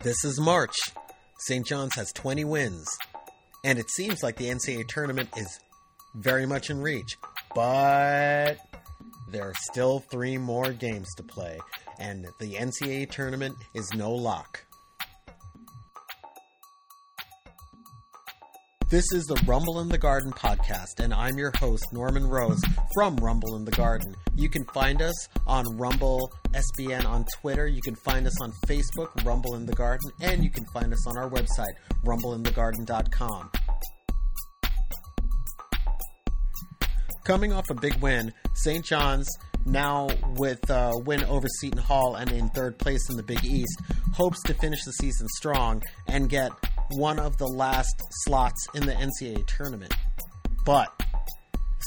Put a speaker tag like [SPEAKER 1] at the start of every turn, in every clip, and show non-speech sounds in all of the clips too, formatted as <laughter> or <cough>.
[SPEAKER 1] This is March. St. John's has 20 wins. And it seems like the NCAA tournament is very much in reach. But there are still three more games to play. And the NCAA tournament is no lock. This is the Rumble in the Garden podcast, and I'm your host, Norman Rose from Rumble in the Garden. You can find us on Rumble SBN on Twitter. You can find us on Facebook, Rumble in the Garden, and you can find us on our website, rumbleinthegarden.com. Coming off a big win, St. John's now with a win over Seton Hall and in third place in the Big East, hopes to finish the season strong and get one of the last slots in the NCAA tournament. But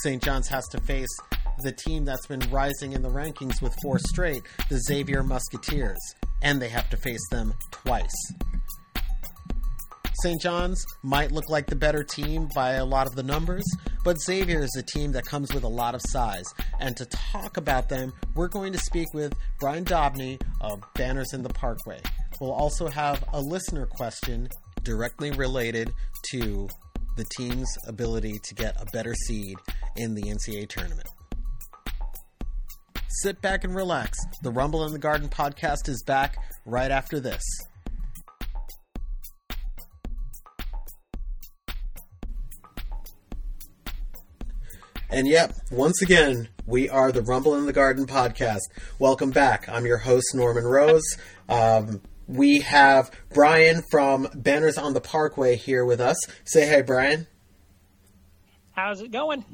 [SPEAKER 1] St. John's has to face the team that's been rising in the rankings with four straight, the Xavier Musketeers, and they have to face them twice. St. John's might look like the better team by a lot of the numbers, but Xavier is a team that comes with a lot of size. And to talk about them, we're going to speak with Brian Dobney of Banners in the Parkway. We'll also have a listener question directly related to the team's ability to get a better seed in the NCAA tournament. Sit back and relax. The Rumble in the Garden podcast is back right after this. And yep, once again, we are the Rumble in the Garden podcast. Welcome back. I'm your host, Norman Rose. Um, we have Brian from Banners on the Parkway here with us. Say hi, Brian.
[SPEAKER 2] How's it going?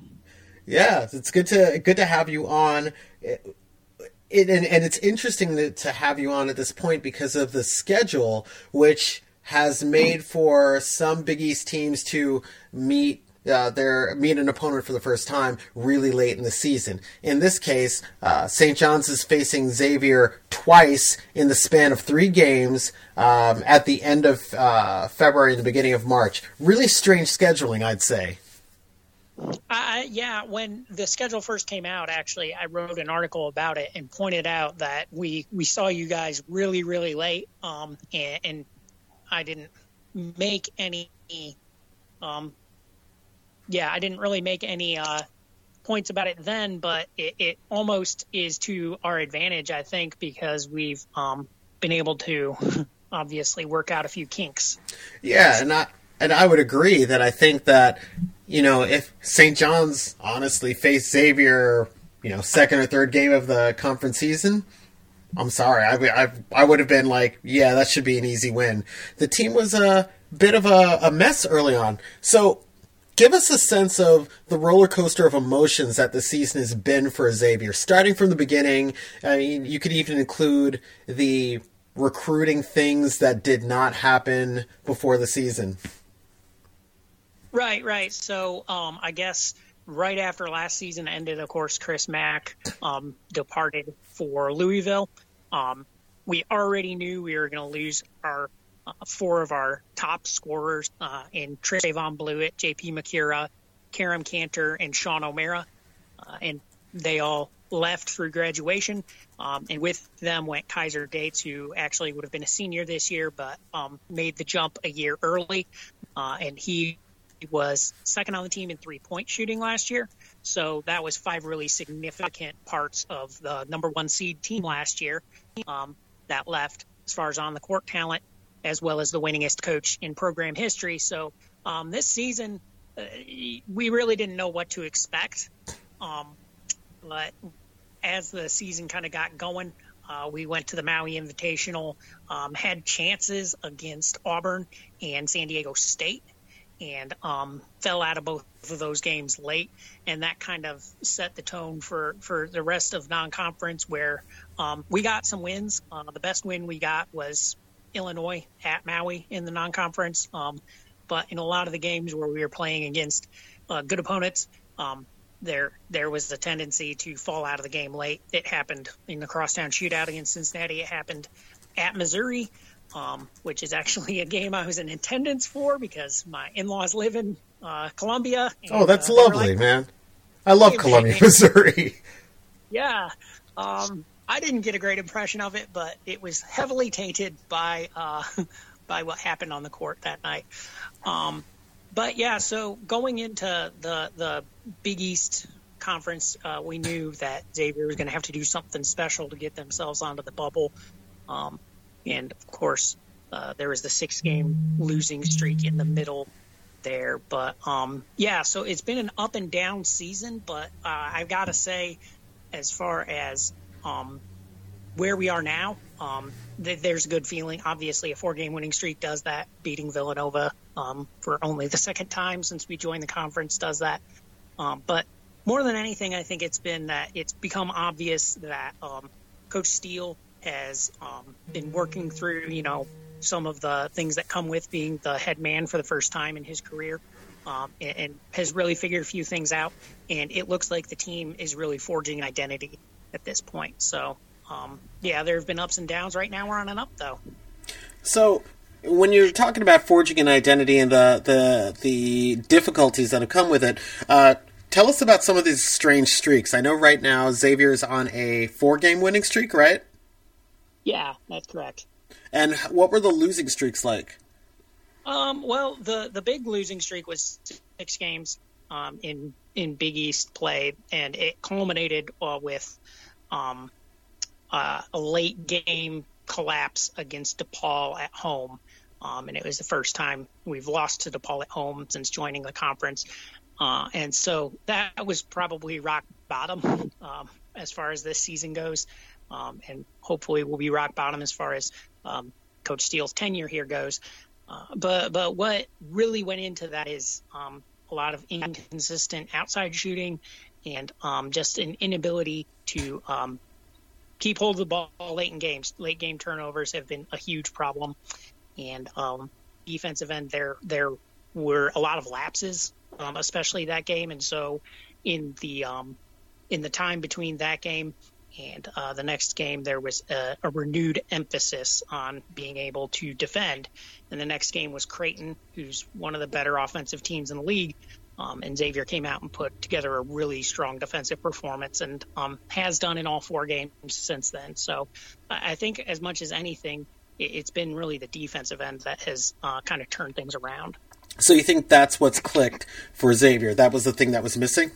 [SPEAKER 1] Yeah, it's good to good to have you on. It, it, and, and it's interesting to, to have you on at this point because of the schedule, which has made for some Big East teams to meet uh, they're meet an opponent for the first time really late in the season. In this case, uh, St. John's is facing Xavier twice in the span of three games um, at the end of uh, February and the beginning of March. Really strange scheduling, I'd say.
[SPEAKER 2] Yeah, when the schedule first came out, actually, I wrote an article about it and pointed out that we we saw you guys really really late, um, and, and I didn't make any um, yeah, I didn't really make any uh, points about it then, but it, it, almost is to our advantage, I think, because we've um, been able to <laughs> obviously work out a few kinks.
[SPEAKER 1] Yeah, and I and I would agree that I think that you know if St. John's honestly faced Xavier, you know, second or third game of the conference season. I'm sorry, I, I, I would have been like, yeah, that should be an easy win. The team was a bit of a, a mess early on. So give us a sense of the roller coaster of emotions that the season has been for Xavier. Starting from the beginning, I mean, you could even include the recruiting things that did not happen before the season.
[SPEAKER 2] Right, right. So, um, I guess right after last season ended, of course, Chris Mack um, departed for Louisville. Um, we already knew we were going to lose our four of our top scorers uh, in Trevon Bluiett, JP Macura, Kerem Kanter, and Sean O'Mara. Uh, and they all left through graduation. Um, and with them went Kaiser Gates, who actually would have been a senior this year, but um, made the jump a year early. Uh, and he was second on the team in three point shooting last year. So that was five really significant parts of the number one seed team last year um, that left as far as on the court talent as well as the winningest coach in program history. So um, this season, uh, we really didn't know what to expect. Um, but as the season kind of got going, uh, we went to the Maui Invitational, um, had chances against Auburn and San Diego State, and um, fell out of both of those games late. And that kind of set the tone for, for the rest of non conference, where um, we got some wins. Uh, the best win we got was Illinois at Maui in the non-conference. Um, but in a lot of the games where we were playing against uh, good opponents, um, there there was a tendency to fall out of the game late. It happened in the crosstown shootout against Cincinnati. It happened at Missouri, um, which is actually a game I was in attendance for because my in-laws live in uh, Columbia.
[SPEAKER 1] And, oh, that's uh, lovely, like, man! I love Columbia, Missouri.
[SPEAKER 2] Yeah, um, I didn't get a great impression of it, but it was heavily tainted by uh, <laughs> by what happened on the court that night. Um, but yeah, so going into the the Big East conference, uh, we knew that Xavier was going to have to do something special to get themselves onto the bubble. Um, and of course, uh, there was the six game losing streak in the middle there. But um, yeah, so it's been an up and down season. But uh, I've got to say, as far as um, where we are now, um, th- there's a good feeling. Obviously, a four game winning streak does that. Beating Villanova um, for only the second time since we joined the conference does that. Um, but more than anything, I think it's been that it's become obvious that um, Coach Steele has um, been working through, you know, some of the things that come with being the head man for the first time in his career. Um, and, and, has really figured a few things out. And it looks like the team is really forging an identity at this point. So, um, yeah, there have been ups and downs. Right now, we're on an up, though.
[SPEAKER 1] So, when you're talking about forging an identity and the the, the difficulties that have come with it, uh, tell us about some of these strange streaks. I know right now Xavier is on a four game winning streak, right?
[SPEAKER 2] Yeah, that's correct.
[SPEAKER 1] And what were the losing streaks like?
[SPEAKER 2] Um, well, the the big losing streak was six games um, in in Big East play, and it culminated uh, with um, uh, a late game collapse against DePaul at home. Um, and it was the first time we've lost to DePaul at home since joining the conference. Uh, and so that was probably rock bottom um, as far as this season goes. Um, and hopefully we'll be rock bottom as far as um, Coach Steele's tenure here goes. Uh, but but what really went into that is um, a lot of inconsistent outside shooting and um, just an inability to um, keep hold of the ball late in games. Late game turnovers have been a huge problem, and um, defensive end there there were a lot of lapses, um, especially that game. And so in the um, in the time between that game and uh, the next game, there was a, a, renewed emphasis on being able to defend. And the next game was Creighton, who's one of the better offensive teams in the league. Um, and Xavier came out and put together a really strong defensive performance and um, has done in all four games since then. So I think, as much as anything, it's been really the defensive end that has uh, kind of turned things around.
[SPEAKER 1] So you think that's what's clicked for Xavier? That was the thing that was missing?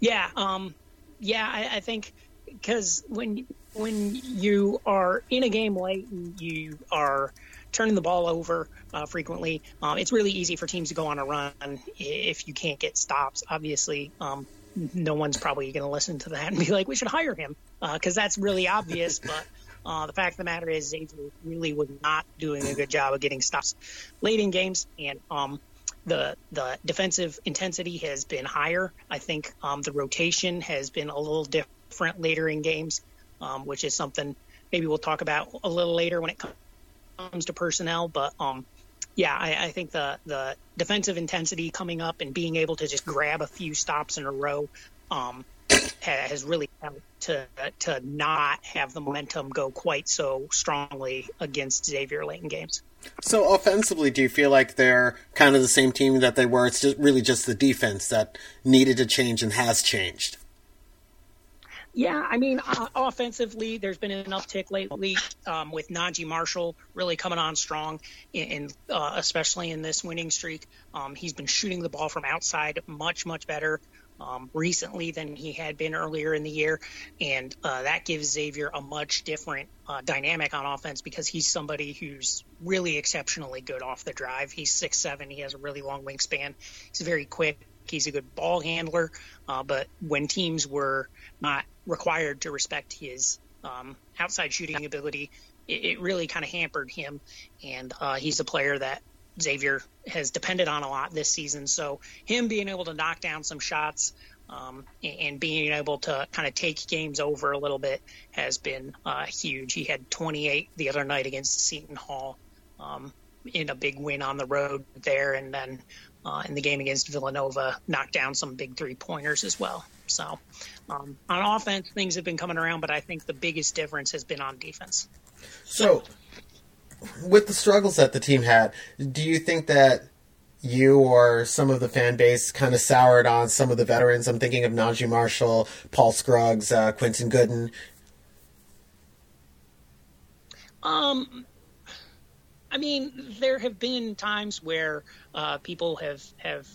[SPEAKER 2] Yeah, um, yeah, I, I think because when when you are in a game late and you are turning the ball over uh, frequently, um, it's really easy for teams to go on a run if you can't get stops. Obviously, um, no one's probably going to listen to that and be like, "We should hire him," because uh, that's really obvious. <laughs> but uh, the fact of the matter is, Xavier really was not doing a good job of getting stops late in games, and um, the the defensive intensity has been higher. I think um, the rotation has been a little different later in games, um, which is something maybe we'll talk about a little later when it comes to personnel. But um, yeah, I, I, think the the defensive intensity coming up and being able to just grab a few stops in a row um, has really helped to to not have the momentum go quite so strongly against Xavier late in games.
[SPEAKER 1] So offensively, do you feel like they're kind of the same team that they were? It's just really just the defense that needed to change and has changed.
[SPEAKER 2] Yeah, I mean, uh, offensively, there's been an uptick lately um, with Naji Marshall really coming on strong, and uh, especially in this winning streak. Um, he's been shooting the ball from outside much, much better um, recently than he had been earlier in the year, and uh, that gives Xavier a much different uh, dynamic on offense because he's somebody who's really exceptionally good off the drive. He's six seven. He has a really long wingspan. He's very quick. He's a good ball handler. Uh, but when teams were not required to respect his um, outside shooting ability, it, it really kind of hampered him. And uh, he's a player that Xavier has depended on a lot this season. So him being able to knock down some shots um, and being able to kind of take games over a little bit has been uh, huge. He had 28 the other night against Seton Hall um, in a big win on the road there, and then uh, in the game against Villanova, knocked down some big three pointers as well. So um, on offense, things have been coming around, but I think the biggest difference has been on defense.
[SPEAKER 1] So with the struggles that the team had, do you think that you or some of the fan base kind of soured on some of the veterans. I'm thinking of Naji Marshall, Paul Scruggs, uh, Quentin Goodin.
[SPEAKER 2] Um, I mean, there have been times where uh, people have have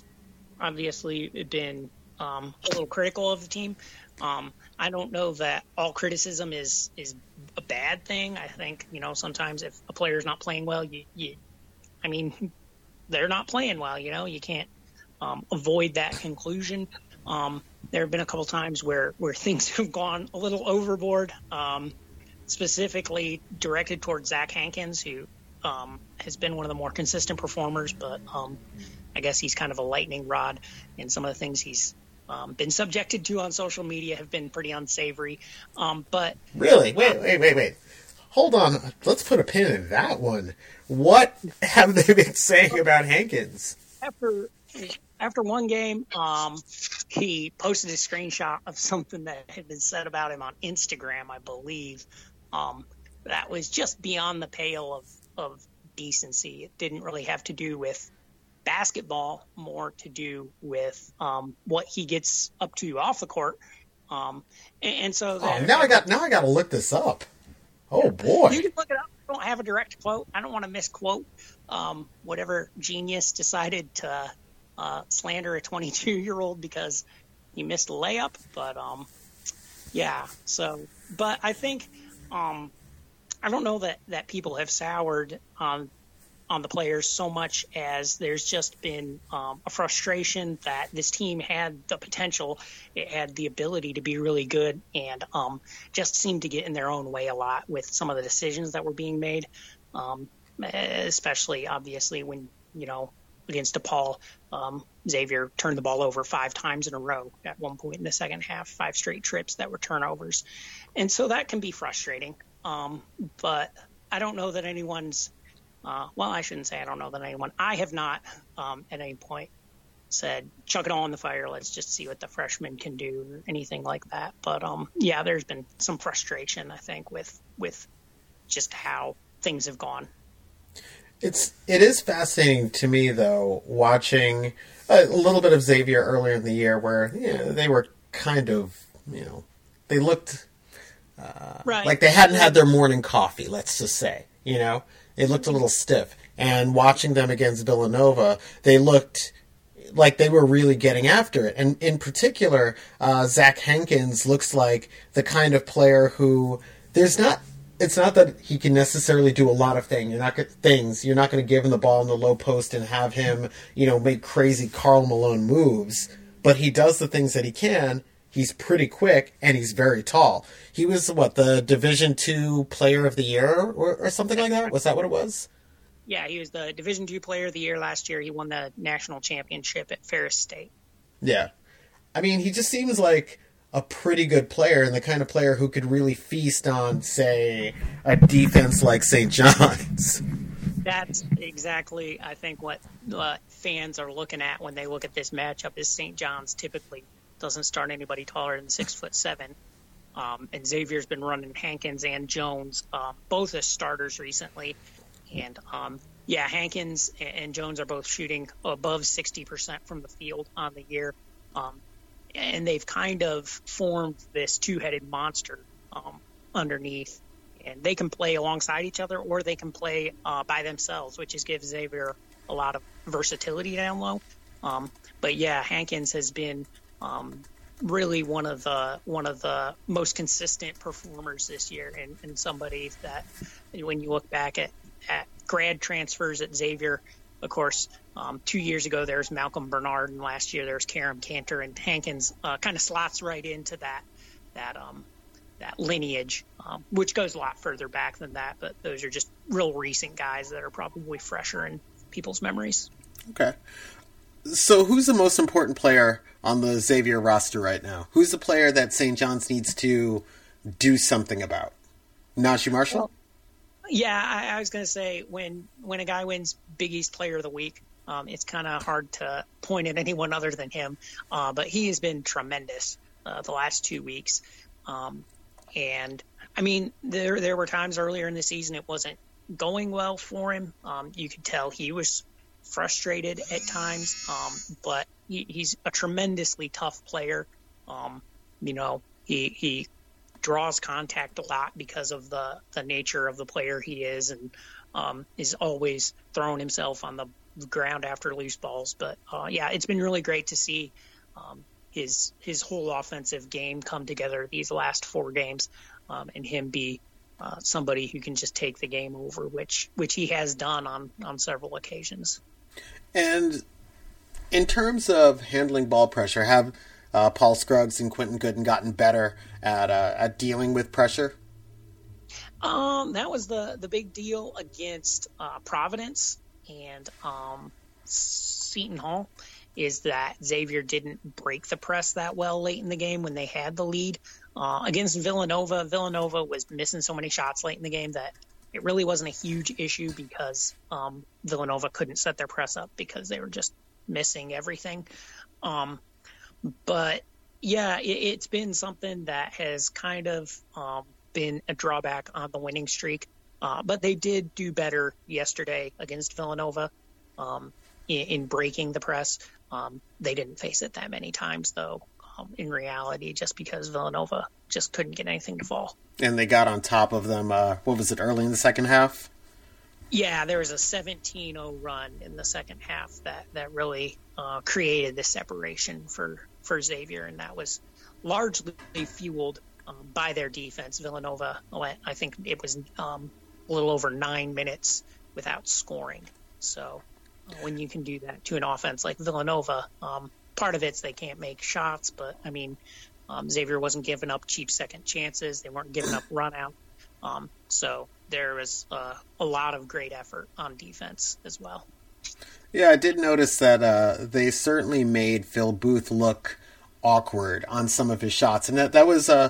[SPEAKER 2] obviously been um, a little critical of the team. Um, I don't know that all criticism is is a bad thing. I think you know sometimes if a player's not playing well, you, you I mean, they're not playing well. You know, you can't um, avoid that conclusion. Um, there have been a couple times where where <laughs> things have gone a little overboard, um, specifically directed towards Zach Hankins, who um, has been one of the more consistent performers, but um, I guess he's kind of a lightning rod, and some of the things he's um, been subjected to on social media have been pretty unsavory. Um, but
[SPEAKER 1] really, wait, wait, wait, wait. Hold on. Let's put a pin in that one. What have they been saying about Hankins?
[SPEAKER 2] After after one game, um, he posted a screenshot of something that had been said about him on Instagram, I believe. Um, that was just beyond the pale of, of decency. It didn't really have to do with basketball, more to do with um, what he gets up to off the court. Um, and, and, so
[SPEAKER 1] oh, now I got now I got to look this up. Oh boy!
[SPEAKER 2] You can look it up. I don't have a direct quote. I don't want to misquote um, whatever genius decided to uh, slander a 22 year old because he missed a layup. But um, yeah. So, but I think um, I don't know that that people have soured on on the players so much as there's just been um, a frustration that this team had the potential, it had the ability to be really good, and um, just seemed to get in their own way a lot with some of the decisions that were being made. Um, especially, obviously, when you know against DePaul, um, Xavier turned the ball over five times in a row at one point in the second half, five straight trips that were turnovers, and so that can be frustrating. Um, but I don't know that anyone's uh, well, I shouldn't say I don't know that anyone. I have not um, at any point said chuck it all in the fire. Let's just see what the freshmen can do, or anything like that. But um, yeah, there's been some frustration I think with with just how things have gone.
[SPEAKER 1] It's it is fascinating to me though watching a little bit of Xavier earlier in the year where you know, they were kind of you know they looked uh, right. like they hadn't had their morning coffee. Let's just say you know they looked a little stiff. And watching them against Villanova, they looked like they were really getting after it. And in particular, uh, Zach Hankins looks like the kind of player who there's not. It's not that he can necessarily do a lot of things. You're not things. You're not going to give him the ball in the low post and have him, you know, make crazy Karl Malone moves. But he does the things that he can, He's pretty quick and he's very tall. He was what the Division Two Player of the Year or, or something like that. Was that what it was?
[SPEAKER 2] Yeah, he was the Division Two Player of the Year last year. He won the national championship at Ferris State.
[SPEAKER 1] Yeah, I mean, he just seems like a pretty good player and the kind of player who could really feast on, say, a defense like St. John's.
[SPEAKER 2] That's exactly, I think, what uh, fans are looking at when they look at this matchup. Is St. John's typically doesn't start anybody taller than six foot seven. Um, and Xavier's been running Hankins and Jones, uh, both as starters recently. And um, yeah, Hankins and Jones are both shooting above 60% from the field on the year. Um, and they've kind of formed this two headed monster um, underneath. And they can play alongside each other or they can play uh, by themselves, which is gives Xavier a lot of versatility down low. Um, but yeah, Hankins has been um, really one of the one of the most consistent performers this year, and, and somebody that when you look back at, at grad transfers at Xavier, of course, um, two years ago there's Malcolm Bernard, and last year there's Kerem Kanter, and Hankins uh, kind of slots right into that that um, that lineage, um, which goes a lot further back than that. But those are just real recent guys that are probably fresher in people's memories.
[SPEAKER 1] Okay. So, who's the most important player on the Xavier roster right now? Who's the player that St. John's needs to do something about? Naji Marshall? Well,
[SPEAKER 2] yeah, I, I was going to say when when a guy wins Big East Player of the Week, um, it's kind of hard to point at anyone other than him. Uh, but he has been tremendous uh, the last two weeks, um, and I mean there there were times earlier in the season it wasn't going well for him. Um, you could tell he was frustrated at times, um, but he, he's a tremendously tough player. Um, you know, he he draws contact a lot because of the the nature of the player he is, and um, is always throwing himself on the ground after loose balls. But uh, yeah, it's been really great to see um, his his whole offensive game come together these last four games, um, and him be uh, somebody who can just take the game over, which which he has done on on several occasions.
[SPEAKER 1] And in terms of handling ball pressure, have uh, Paul Scruggs and Quentin Goodin gotten better at uh, at dealing with pressure?
[SPEAKER 2] Um, that was the the big deal against uh, Providence and um, Seton Hall is that Xavier didn't break the press that well late in the game when they had the lead. Uh, against Villanova, Villanova was missing so many shots late in the game that it really wasn't a huge issue because um, Villanova couldn't set their press up because they were just missing everything. Um, but yeah, it, has been something that has kind of um, been a drawback on the winning streak. Uh, but they did do better yesterday against Villanova um, in, in, breaking the press. Um, they didn't face it that many times, though, um, in reality, just because Villanova just couldn't get anything to fall.
[SPEAKER 1] And they got on top of them, uh, what was it, early in the second half?
[SPEAKER 2] Yeah, there was a 17 0 run in the second half that, that really uh, created the separation for, for Xavier, and that was largely fueled um, by their defense. Villanova, I think it was um, a little over nine minutes without scoring. So when you can do that to an offense like Villanova. Um, part of it's they can't make shots, but I mean, um, Xavier wasn't giving up cheap second chances. They weren't giving up <clears throat> run out. Um, so there was uh, a lot of great effort on defense as well.
[SPEAKER 1] Yeah, I did notice that uh, they certainly made Phil Booth look awkward on some of his shots, and that that was uh,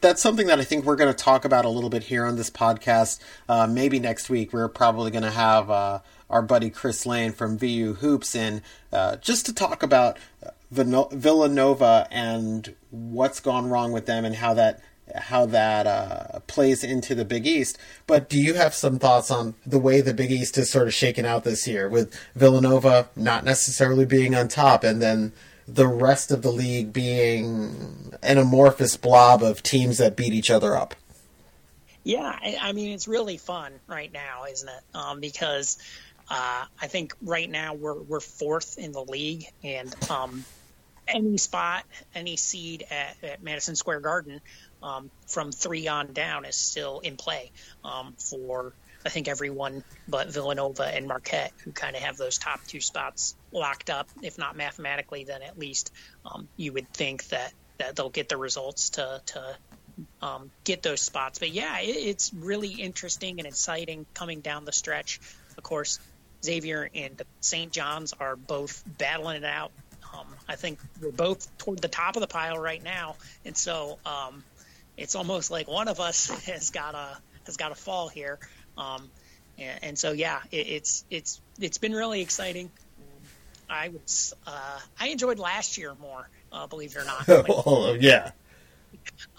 [SPEAKER 1] that's something that I think we're going to talk about a little bit here on this podcast. Uh, maybe next week we're probably going to have uh, our buddy Chris Lane from VU Hoops in uh, just to talk about Villanova and what's gone wrong with them and how that how that uh, plays into the Big East. But do you have some thoughts on the way the Big East is sort of shaken out this year, with Villanova not necessarily being on top, and then the rest of the league being an amorphous blob of teams that beat each other up?
[SPEAKER 2] Yeah, I, mean it's really fun right now, isn't it? Um, because uh, I think right now we're we're fourth in the league, and um, any spot, any seed at, at Madison Square Garden um, from three on down is still in play um, for I think everyone but Villanova and Marquette, who kind of have those top two spots locked up, if not mathematically, then at least um, you would think that, that they'll get the results to, to um, get those spots. But yeah, it, it's really interesting and exciting coming down the stretch. Of course, Xavier and St. John's are both battling it out. Um, I think we're both toward the top of the pile right now, and so um, it's almost like one of us <laughs> has got a has got to fall here. Um, and, and, so yeah, it, it's it's it's been really exciting. I was uh, I enjoyed last year more, uh, believe it or not. <laughs>
[SPEAKER 1] oh yeah. <laughs>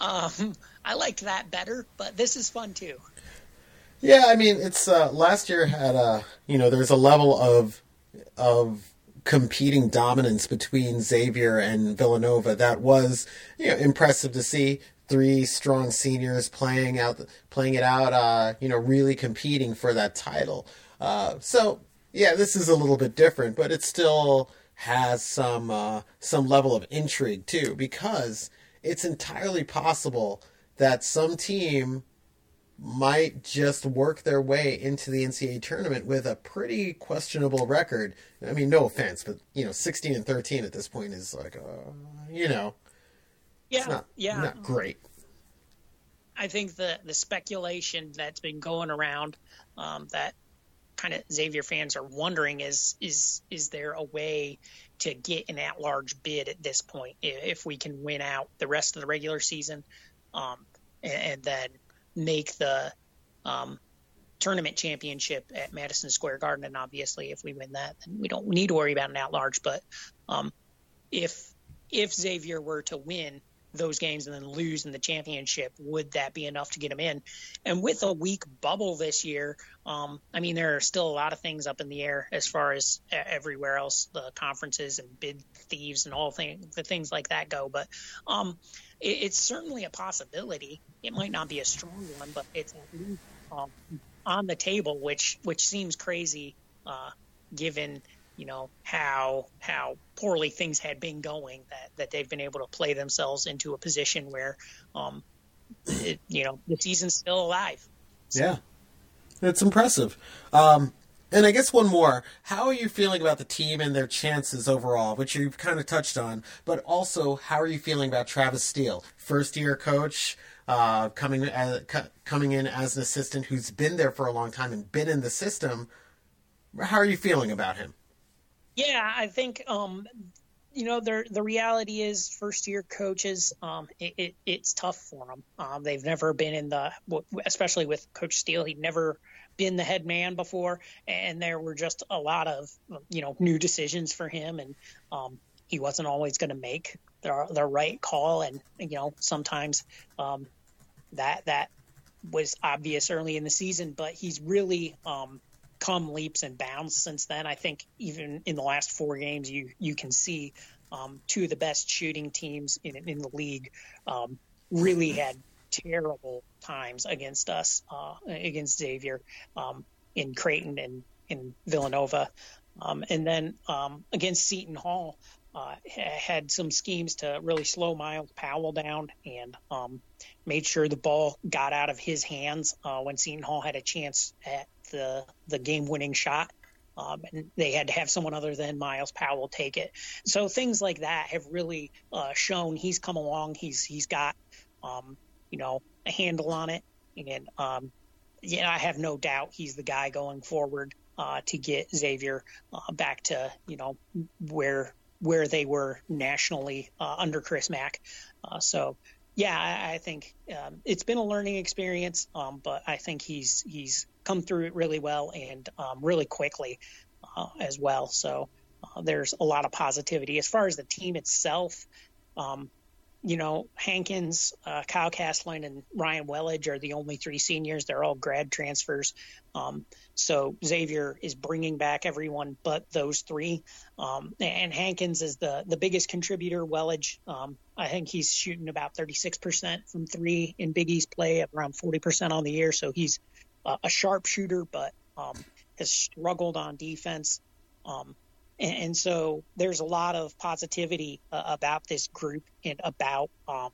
[SPEAKER 2] Um, I liked that better, but this is fun too.
[SPEAKER 1] Yeah, I mean, it's uh, last year had a you know there's a level of of competing dominance between Xavier and Villanova that was you know impressive to see three strong seniors playing out playing it out uh, you know really competing for that title. Uh, so yeah, this is a little bit different, but it still has some uh, some level of intrigue too because it's entirely possible that some team might just work their way into the NCAA tournament with a pretty questionable record. I mean, no offense, but you know, sixteen and thirteen at this point is like, uh, you know,
[SPEAKER 2] yeah, not, yeah,
[SPEAKER 1] not great.
[SPEAKER 2] I think the the speculation that's been going around um, that kind of Xavier fans are wondering is is is there a way to get an at large bid at this point if we can win out the rest of the regular season, um, and, and then make the um, tournament championship at Madison Square Garden. And obviously, if we win that, then we don't need to worry about an at large. But um, if if Xavier were to win those games and then lose in the championship, would that be enough to get him in? And with a weak bubble this year, um, I mean, there are still a lot of things up in the air as far as everywhere else, the conferences and bid thieves and all things, the things like that go. But um, it, it's certainly a possibility. It might not be a strong one, but it's at least um, on the table, which which seems crazy uh, given you know how how poorly things had been going that that they've been able to play themselves into a position where um it, you know the season's still alive
[SPEAKER 1] so. yeah it's impressive um and I guess one more. How are you feeling about the team and their chances overall, which you've kind of touched on, but also how are you feeling about Travis Steele, first year coach, uh, coming as, coming in as an assistant who's been there for a long time and been in the system? How are you feeling about him?
[SPEAKER 2] Yeah, I think um, you know the the reality is first year coaches um, it, it, it's tough for them. Um, they've never been in the especially with Coach Steele. He'd never been the head man before, and there were just a lot of you know new decisions for him, and um, he wasn't always going to make the the right call, and you know sometimes um, that that was obvious early in the season, but he's really um, come leaps and bounds since then. I think even in the last four games, you you can see um, two of the best shooting teams in in the league um, really had terrible times against us uh, against Xavier um, in Creighton and in Villanova, um, and then um, against Seton Hall. Uh, had some schemes to really slow Myles Powell down and um, made sure the ball got out of his hands uh, when Seton Hall had a chance at the the game winning shot. Um, and they had to have someone other than Myles Powell take it. So things like that have really uh, shown he's come along. He's he's got um, you know a handle on it, and um, yeah, I have no doubt he's the guy going forward uh, to get Xavier uh, back to you know where where they were nationally uh, under Chris Mack. Uh, so yeah, I, I think um, it's been a learning experience, um, but I think he's he's come through it really well and um, really quickly uh, as well. So uh, there's a lot of positivity. As far as the team itself, um, you know, Hankins, uh, Kyle Castlin, and Ryan Welage are the only three seniors. They're all grad transfers. Um, so Xavier is bringing back everyone but those three. Um, and Hankins is the, the biggest contributor. Welage, um, I think he's shooting about 36% from three in Big East play, around 40% on the year. So he's a sharpshooter, but um, has struggled on defense. Um, and, and, so there's a lot of positivity uh, about this group and about, um,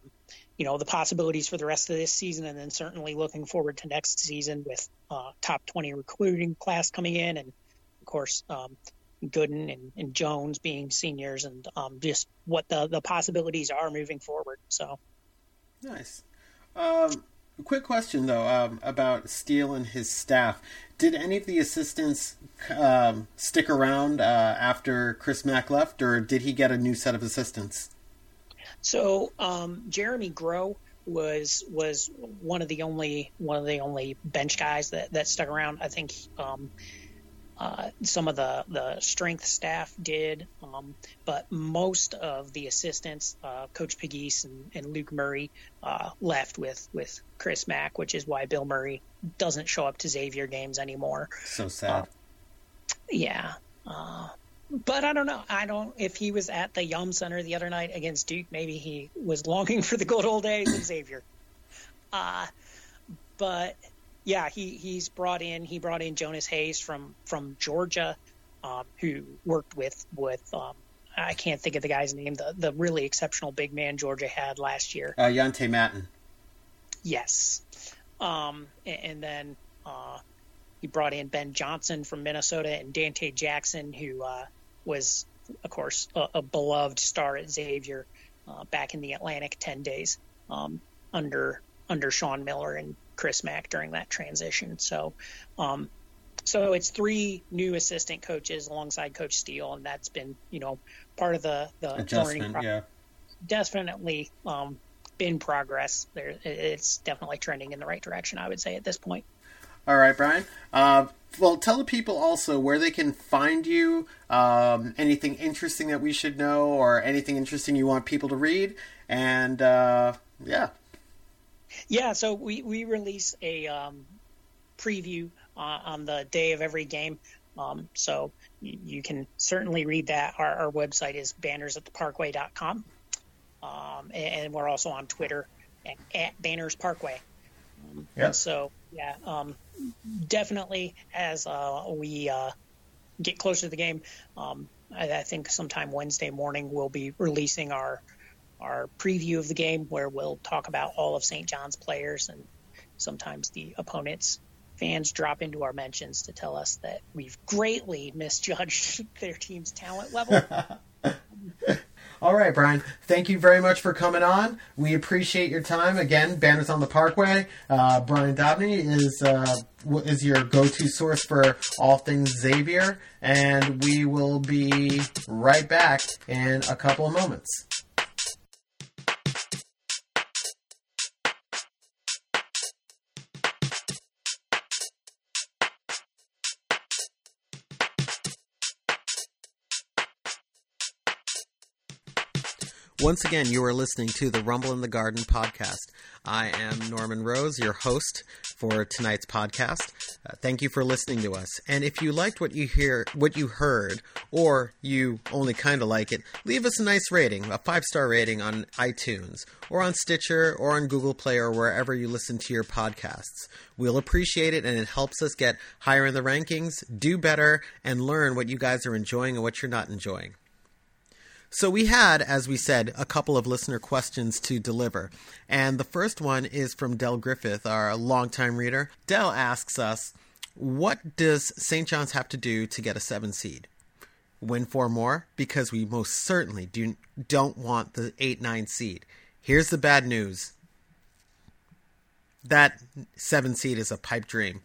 [SPEAKER 2] you know, the possibilities for the rest of this season, and then certainly looking forward to next season with uh, top 20 recruiting class coming in, and of course um, Goodin and, and, Jones being seniors, and um, just what the the possibilities are moving forward. So
[SPEAKER 1] nice. Um, quick question though um, about Steele and his staff. Did any of the assistants um, stick around uh, after Chris Mack left, or did he get a new set of assistants?
[SPEAKER 2] So um, Jeremy Groh was was one of the only one of the only bench guys that, that stuck around. I think um, uh, some of the, the strength staff did, um, but most of the assistants, uh, Coach Pegues and, and Luke Murray, uh, left with, with Chris Mack, which is why Bill Murray doesn't show up to Xavier games anymore.
[SPEAKER 1] So sad.
[SPEAKER 2] yeah. Uh, but I don't know. I don't. If he was at the Yum Center the other night against Duke, maybe he was longing <laughs> for the good old days of Xavier. Uh, but yeah, he he's brought in he brought in Jonas Hayes from from Georgia, um, who worked with with um, I can't think of the guy's name the the really exceptional big man Georgia had last year.
[SPEAKER 1] Uh, Yante Maten.
[SPEAKER 2] Yes, um, and, and, then uh, he brought in Ben Johnson from Minnesota and Dante Jackson, who uh, was of course a, a, beloved star at Xavier uh, back in the Atlantic ten days um, under under Sean Miller and Chris Mack during that transition. So, um, so it's three new assistant coaches alongside Coach Steele, and that's been you know part of the the
[SPEAKER 1] adjustment. Yeah,
[SPEAKER 2] definitely um, been progress. There, it's definitely trending in the right direction. I would say at this point.
[SPEAKER 1] All right, Brian. Uh, well, tell the people also where they can find you. Um, anything interesting that we should know, or anything interesting you want people to read, And uh, yeah.
[SPEAKER 2] Yeah, so we, we release a um, preview uh, on the day of every game. Um, so you, you, can certainly read that. Our, our website is bannersattheparkway.com. Um, and, and we're also on Twitter at, at Banners Parkway. Um, yeah. So yeah, um, definitely as uh, we uh, get closer to the game, um, I, I, think sometime Wednesday morning we'll be releasing our our preview of the game where we'll talk about all of St. John's players and sometimes the opponents. Fans drop into our mentions to tell us that we've greatly misjudged <laughs> their team's talent level. <laughs>
[SPEAKER 1] All right, Brian. Thank you very much for coming on. We appreciate your time. Again, Banners on the Parkway. Uh, Brian Dobney is uh, is your go-to source for all things Xavier, and we will be right back in a couple of moments. Once again, you are listening to the Rumble in the Garden podcast. I am Norman Rose, your host for tonight's podcast. Uh, thank you for listening to us. And if you liked what you hear, what you heard, or you only kind of like it, leave us a nice rating, a five star rating on iTunes, or on Stitcher, or on Google Play, or wherever you listen to your podcasts. We'll appreciate it, and it helps us get higher in the rankings, do better, and learn what you guys are enjoying and what you're not enjoying. So we had, as we said, a couple of listener questions to deliver. And the first one is from Dell Griffith, our longtime reader. Dell asks us, what does St. John's have to do to get a seven seed? Win four more? Because we most certainly do, don't want the 8 9 seed. Here's the bad news that seven seed is a pipe dream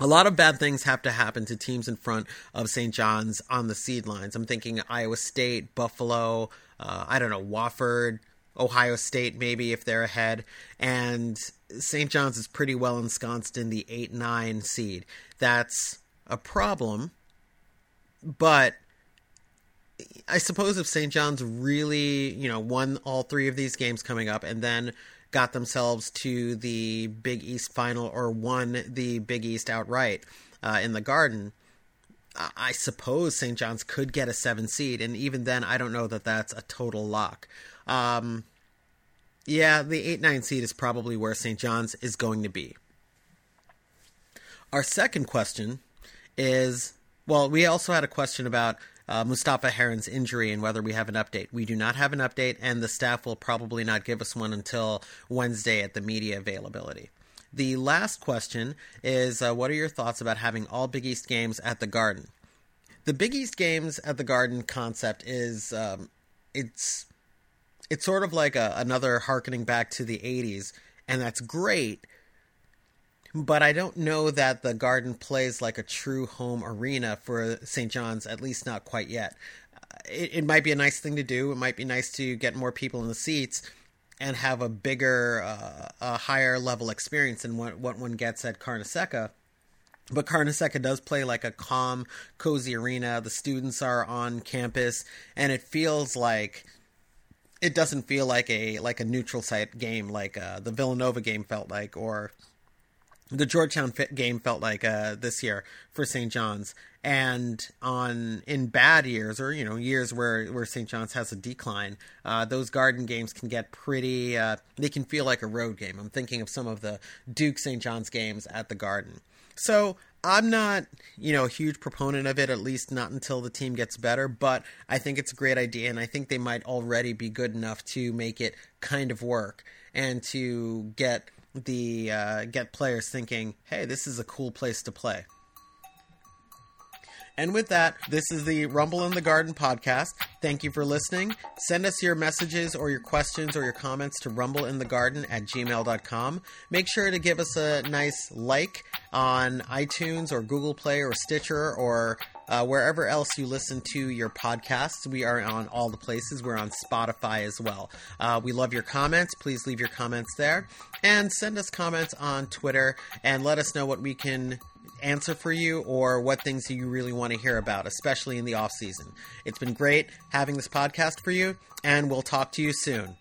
[SPEAKER 1] a lot of bad things have to happen to teams in front of St. John's on the seed lines. I'm thinking Iowa State, Buffalo, uh, I don't know, Wofford, Ohio State, maybe if they're ahead. And St. John's is pretty well ensconced in the 8 9 seed. That's a problem. But I suppose if St. John's really, you know, won all three of these games coming up and then got themselves to the Big East final or won the Big East outright uh, in the Garden, I suppose St. John's could get a seven seed, and even then, I don't know that that's a total lock. Um, yeah, the eight nine seed is probably where St. John's is going to be. Our second question is well, we also had a question about uh, Mustapha Heron's injury and whether we have an update. We do not have an update, and the staff will probably not give us one until Wednesday at the media availability. The last question is uh, What are your thoughts about having all Big East games at the Garden? The Big East games at the Garden concept is um, it's it's sort of like a, another harkening back to the 80s, and that's great but I don't know that the Garden plays like a true home arena for St. John's, at least not quite yet. It, it, might be a nice thing to do. It might be nice to get more people in the seats and have a bigger, uh, a higher level experience than what, what one gets at Carnesecca. But Carnesecca does play like a calm, cozy arena. The students are on campus, and it feels like it doesn't feel like a like a neutral site game like uh, the Villanova game felt like, or the Georgetown game felt like uh, this year for St. John's, and on in bad years or you know years where where St. John's has a decline, uh, those Garden games can get pretty. Uh, they can feel like a road game. I'm thinking of some of the Duke St. John's games at the Garden. So I'm not, you know, a huge proponent of it, at least not until the team gets better, but I think it's a great idea, and I think they might already be good enough to make it kind of work and to get the uh, get players thinking, "Hey, this is a cool place to play." And with that, this is the Rumble in the Garden podcast. Thank you for listening. Send us your messages or your questions or your comments to rumbleinthegarden at gmail.com. Make sure to give us a nice like on iTunes or Google Play or Stitcher or uh, wherever else you listen to your podcasts. We are on all the places. We're on Spotify as well. Uh, we love your comments. Please leave your comments there. And send us comments on Twitter and let us know what we can answer for you or what things you really want to hear about, especially in the off season. It's been great having this podcast for you, and we'll talk to you soon.